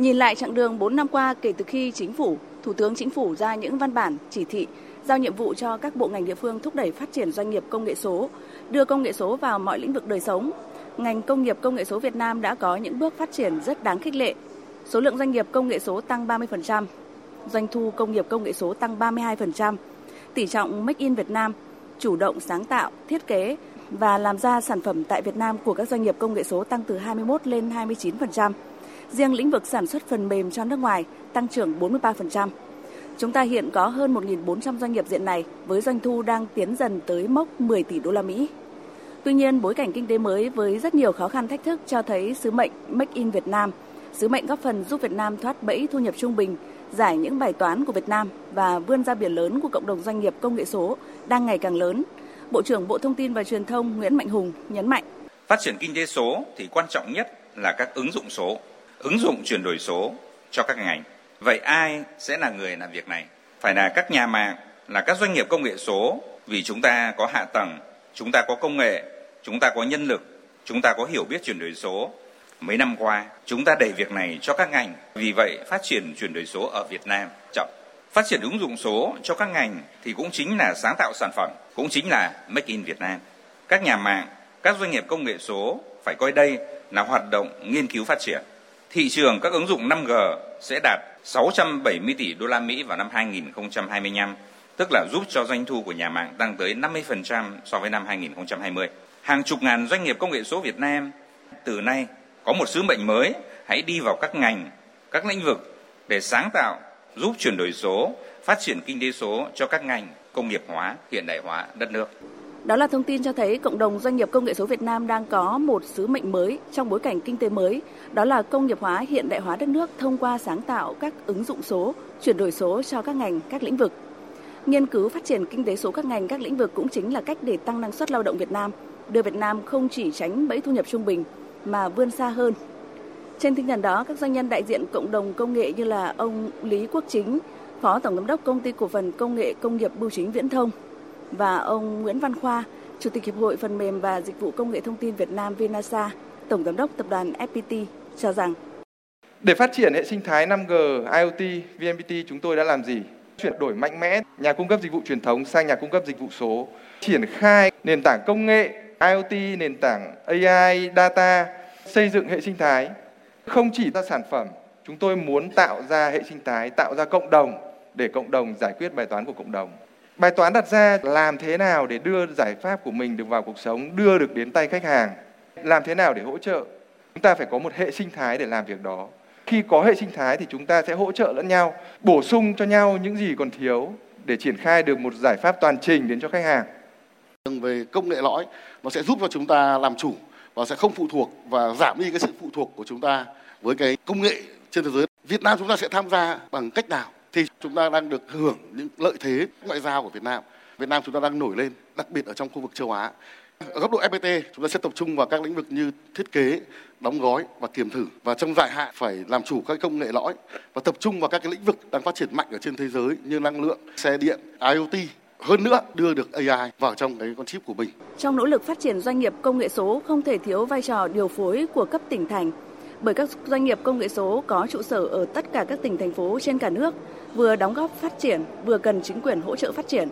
Nhìn lại chặng đường 4 năm qua kể từ khi chính phủ, Thủ tướng Chính phủ ra những văn bản, chỉ thị giao nhiệm vụ cho các bộ ngành địa phương thúc đẩy phát triển doanh nghiệp công nghệ số, đưa công nghệ số vào mọi lĩnh vực đời sống. Ngành công nghiệp công nghệ số Việt Nam đã có những bước phát triển rất đáng khích lệ. Số lượng doanh nghiệp công nghệ số tăng 30%, doanh thu công nghiệp công nghệ số tăng 32%, tỷ trọng Make in Việt Nam, chủ động sáng tạo, thiết kế và làm ra sản phẩm tại Việt Nam của các doanh nghiệp công nghệ số tăng từ 21 lên 29%. Riêng lĩnh vực sản xuất phần mềm cho nước ngoài tăng trưởng 43%. Chúng ta hiện có hơn 1.400 doanh nghiệp diện này với doanh thu đang tiến dần tới mốc 10 tỷ đô la Mỹ. Tuy nhiên, bối cảnh kinh tế mới với rất nhiều khó khăn thách thức cho thấy sứ mệnh Make in Việt Nam, sứ mệnh góp phần giúp Việt Nam thoát bẫy thu nhập trung bình, giải những bài toán của Việt Nam và vươn ra biển lớn của cộng đồng doanh nghiệp công nghệ số đang ngày càng lớn. Bộ trưởng Bộ Thông tin và Truyền thông Nguyễn Mạnh Hùng nhấn mạnh. Phát triển kinh tế số thì quan trọng nhất là các ứng dụng số, ứng dụng chuyển đổi số cho các ngành Vậy ai sẽ là người làm việc này? Phải là các nhà mạng, là các doanh nghiệp công nghệ số vì chúng ta có hạ tầng, chúng ta có công nghệ, chúng ta có nhân lực, chúng ta có hiểu biết chuyển đổi số. Mấy năm qua, chúng ta đẩy việc này cho các ngành, vì vậy phát triển chuyển đổi số ở Việt Nam chậm. Phát triển ứng dụng số cho các ngành thì cũng chính là sáng tạo sản phẩm, cũng chính là Make in Việt Nam. Các nhà mạng, các doanh nghiệp công nghệ số phải coi đây là hoạt động nghiên cứu phát triển. Thị trường các ứng dụng 5G sẽ đạt 670 tỷ đô la Mỹ vào năm 2025, tức là giúp cho doanh thu của nhà mạng tăng tới 50% so với năm 2020. Hàng chục ngàn doanh nghiệp công nghệ số Việt Nam từ nay có một sứ mệnh mới, hãy đi vào các ngành, các lĩnh vực để sáng tạo, giúp chuyển đổi số, phát triển kinh tế số cho các ngành công nghiệp hóa, hiện đại hóa đất nước. Đó là thông tin cho thấy cộng đồng doanh nghiệp công nghệ số Việt Nam đang có một sứ mệnh mới trong bối cảnh kinh tế mới, đó là công nghiệp hóa hiện đại hóa đất nước thông qua sáng tạo các ứng dụng số, chuyển đổi số cho các ngành, các lĩnh vực. Nghiên cứu phát triển kinh tế số các ngành, các lĩnh vực cũng chính là cách để tăng năng suất lao động Việt Nam, đưa Việt Nam không chỉ tránh bẫy thu nhập trung bình mà vươn xa hơn. Trên tinh thần đó, các doanh nhân đại diện cộng đồng công nghệ như là ông Lý Quốc Chính, Phó Tổng giám đốc Công ty Cổ phần Công nghệ Công nghiệp Bưu chính Viễn thông, và ông Nguyễn Văn Khoa, Chủ tịch Hiệp hội Phần mềm và Dịch vụ Công nghệ Thông tin Việt Nam Vinasa, Tổng Giám đốc Tập đoàn FPT cho rằng Để phát triển hệ sinh thái 5G, IoT, VNPT chúng tôi đã làm gì? Chuyển đổi mạnh mẽ nhà cung cấp dịch vụ truyền thống sang nhà cung cấp dịch vụ số, triển khai nền tảng công nghệ IoT, nền tảng AI, data, xây dựng hệ sinh thái. Không chỉ ra sản phẩm, chúng tôi muốn tạo ra hệ sinh thái, tạo ra cộng đồng để cộng đồng giải quyết bài toán của cộng đồng. Bài toán đặt ra làm thế nào để đưa giải pháp của mình được vào cuộc sống, đưa được đến tay khách hàng. Làm thế nào để hỗ trợ? Chúng ta phải có một hệ sinh thái để làm việc đó. Khi có hệ sinh thái thì chúng ta sẽ hỗ trợ lẫn nhau, bổ sung cho nhau những gì còn thiếu để triển khai được một giải pháp toàn trình đến cho khách hàng. Vâng, về công nghệ lõi, nó sẽ giúp cho chúng ta làm chủ và sẽ không phụ thuộc và giảm đi cái sự phụ thuộc của chúng ta với cái công nghệ trên thế giới. Việt Nam chúng ta sẽ tham gia bằng cách nào? Thì chúng ta đang được hưởng những lợi thế ngoại giao của Việt Nam. Việt Nam chúng ta đang nổi lên, đặc biệt ở trong khu vực châu Á. Ở góc độ FPT, chúng ta sẽ tập trung vào các lĩnh vực như thiết kế, đóng gói và kiểm thử. Và trong dài hạn phải làm chủ các công nghệ lõi và tập trung vào các cái lĩnh vực đang phát triển mạnh ở trên thế giới như năng lượng, xe điện, IoT, hơn nữa đưa được AI vào trong cái con chip của mình. Trong nỗ lực phát triển doanh nghiệp công nghệ số không thể thiếu vai trò điều phối của cấp tỉnh thành bởi các doanh nghiệp công nghệ số có trụ sở ở tất cả các tỉnh thành phố trên cả nước vừa đóng góp phát triển, vừa cần chính quyền hỗ trợ phát triển.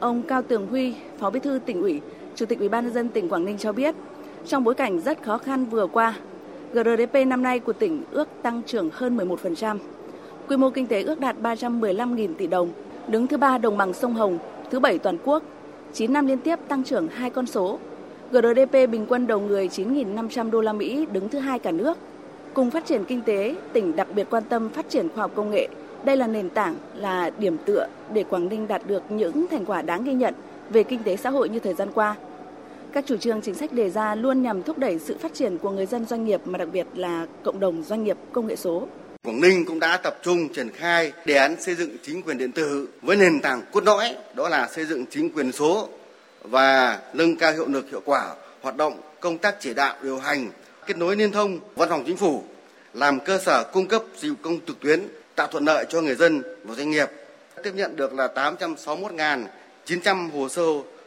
Ông Cao Tường Huy, Phó Bí thư tỉnh ủy, Chủ tịch Ủy ban nhân dân tỉnh Quảng Ninh cho biết, trong bối cảnh rất khó khăn vừa qua, GDP năm nay của tỉnh ước tăng trưởng hơn 11%. Quy mô kinh tế ước đạt 315.000 tỷ đồng, đứng thứ ba đồng bằng sông Hồng, thứ bảy toàn quốc. 9 năm liên tiếp tăng trưởng hai con số. GDP bình quân đầu người 9.500 đô la Mỹ đứng thứ hai cả nước. Cùng phát triển kinh tế, tỉnh đặc biệt quan tâm phát triển khoa học công nghệ, đây là nền tảng, là điểm tựa để Quảng Ninh đạt được những thành quả đáng ghi nhận về kinh tế xã hội như thời gian qua. Các chủ trương chính sách đề ra luôn nhằm thúc đẩy sự phát triển của người dân doanh nghiệp mà đặc biệt là cộng đồng doanh nghiệp công nghệ số. Quảng Ninh cũng đã tập trung triển khai đề án xây dựng chính quyền điện tử với nền tảng cốt lõi đó là xây dựng chính quyền số và nâng cao hiệu lực hiệu quả hoạt động công tác chỉ đạo điều hành kết nối liên thông văn phòng chính phủ làm cơ sở cung cấp dịch vụ công trực tuyến tạo thuận lợi cho người dân và doanh nghiệp. Tiếp nhận được là 861.900 hồ sơ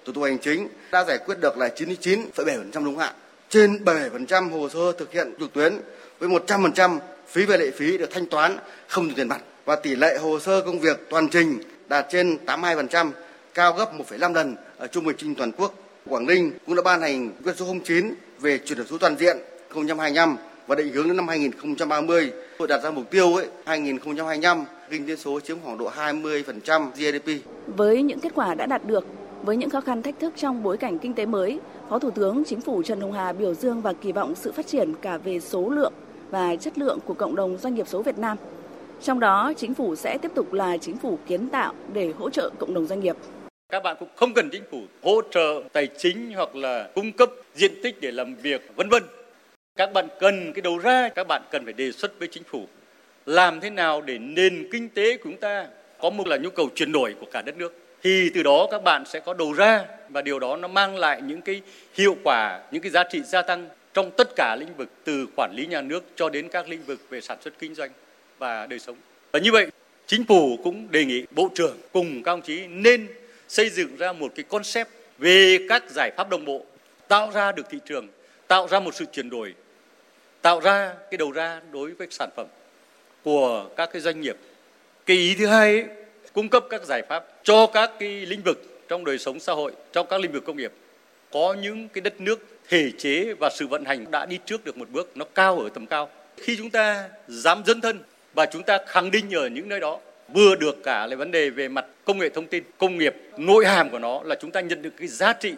thủ tục hành chính, đã giải quyết được là 99,7% đúng hạn. Trên 77% hồ sơ thực hiện trực tuyến với 100% phí về lệ phí được thanh toán không dùng tiền mặt và tỷ lệ hồ sơ công việc toàn trình đạt trên 82%, cao gấp 1,5 lần ở trung bình trên toàn quốc. Quảng Ninh cũng đã ban hành quyết số 09 về chuyển đổi số toàn diện 2025 và định hướng đến năm 2030. Tôi đặt ra mục tiêu ấy 2025 kinh tế số chiếm khoảng độ 20% GDP. Với những kết quả đã đạt được, với những khó khăn thách thức trong bối cảnh kinh tế mới, Phó Thủ tướng Chính phủ Trần Hồng Hà biểu dương và kỳ vọng sự phát triển cả về số lượng và chất lượng của cộng đồng doanh nghiệp số Việt Nam. Trong đó, chính phủ sẽ tiếp tục là chính phủ kiến tạo để hỗ trợ cộng đồng doanh nghiệp. Các bạn cũng không cần chính phủ hỗ trợ tài chính hoặc là cung cấp diện tích để làm việc vân vân. Các bạn cần cái đầu ra, các bạn cần phải đề xuất với chính phủ làm thế nào để nền kinh tế của chúng ta có một là nhu cầu chuyển đổi của cả đất nước thì từ đó các bạn sẽ có đầu ra và điều đó nó mang lại những cái hiệu quả, những cái giá trị gia tăng trong tất cả lĩnh vực từ quản lý nhà nước cho đến các lĩnh vực về sản xuất kinh doanh và đời sống. Và như vậy, chính phủ cũng đề nghị Bộ trưởng cùng các ông chí nên xây dựng ra một cái concept về các giải pháp đồng bộ, tạo ra được thị trường, tạo ra một sự chuyển đổi, tạo ra cái đầu ra đối với sản phẩm của các cái doanh nghiệp. Cái ý thứ hai ấy, cung cấp các giải pháp cho các cái lĩnh vực trong đời sống xã hội, trong các lĩnh vực công nghiệp. Có những cái đất nước thể chế và sự vận hành đã đi trước được một bước nó cao ở tầm cao. Khi chúng ta dám dấn thân và chúng ta khẳng định ở những nơi đó vừa được cả là vấn đề về mặt công nghệ thông tin, công nghiệp, nội hàm của nó là chúng ta nhận được cái giá trị,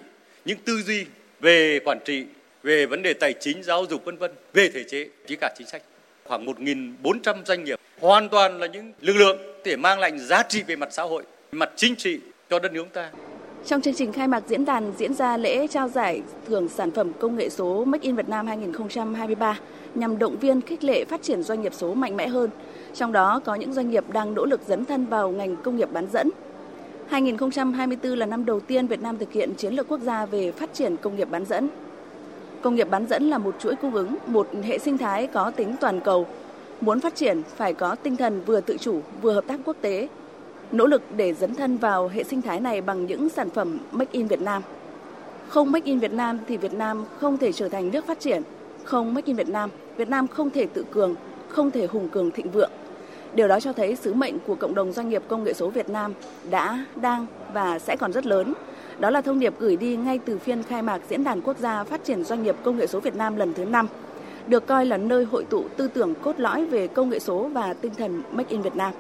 những tư duy về quản trị, về vấn đề tài chính, giáo dục vân vân, về thể chế, chỉ cả chính sách. Khoảng 1.400 doanh nghiệp hoàn toàn là những lực lượng để mang lại giá trị về mặt xã hội, mặt chính trị cho đất nước chúng ta. Trong chương trình khai mạc diễn đàn diễn ra lễ trao giải thưởng sản phẩm công nghệ số Make in Việt Nam 2023 nhằm động viên khích lệ phát triển doanh nghiệp số mạnh mẽ hơn. Trong đó có những doanh nghiệp đang nỗ lực dấn thân vào ngành công nghiệp bán dẫn. 2024 là năm đầu tiên Việt Nam thực hiện chiến lược quốc gia về phát triển công nghiệp bán dẫn. Công nghiệp bán dẫn là một chuỗi cung ứng, một hệ sinh thái có tính toàn cầu. Muốn phát triển phải có tinh thần vừa tự chủ, vừa hợp tác quốc tế, nỗ lực để dấn thân vào hệ sinh thái này bằng những sản phẩm Make in Việt Nam. Không Make in Việt Nam thì Việt Nam không thể trở thành nước phát triển. Không Make in Việt Nam, Việt Nam không thể tự cường, không thể hùng cường thịnh vượng. Điều đó cho thấy sứ mệnh của cộng đồng doanh nghiệp công nghệ số Việt Nam đã, đang và sẽ còn rất lớn. Đó là thông điệp gửi đi ngay từ phiên khai mạc Diễn đàn Quốc gia Phát triển Doanh nghiệp Công nghệ số Việt Nam lần thứ 5, được coi là nơi hội tụ tư tưởng cốt lõi về công nghệ số và tinh thần Make in Việt Nam.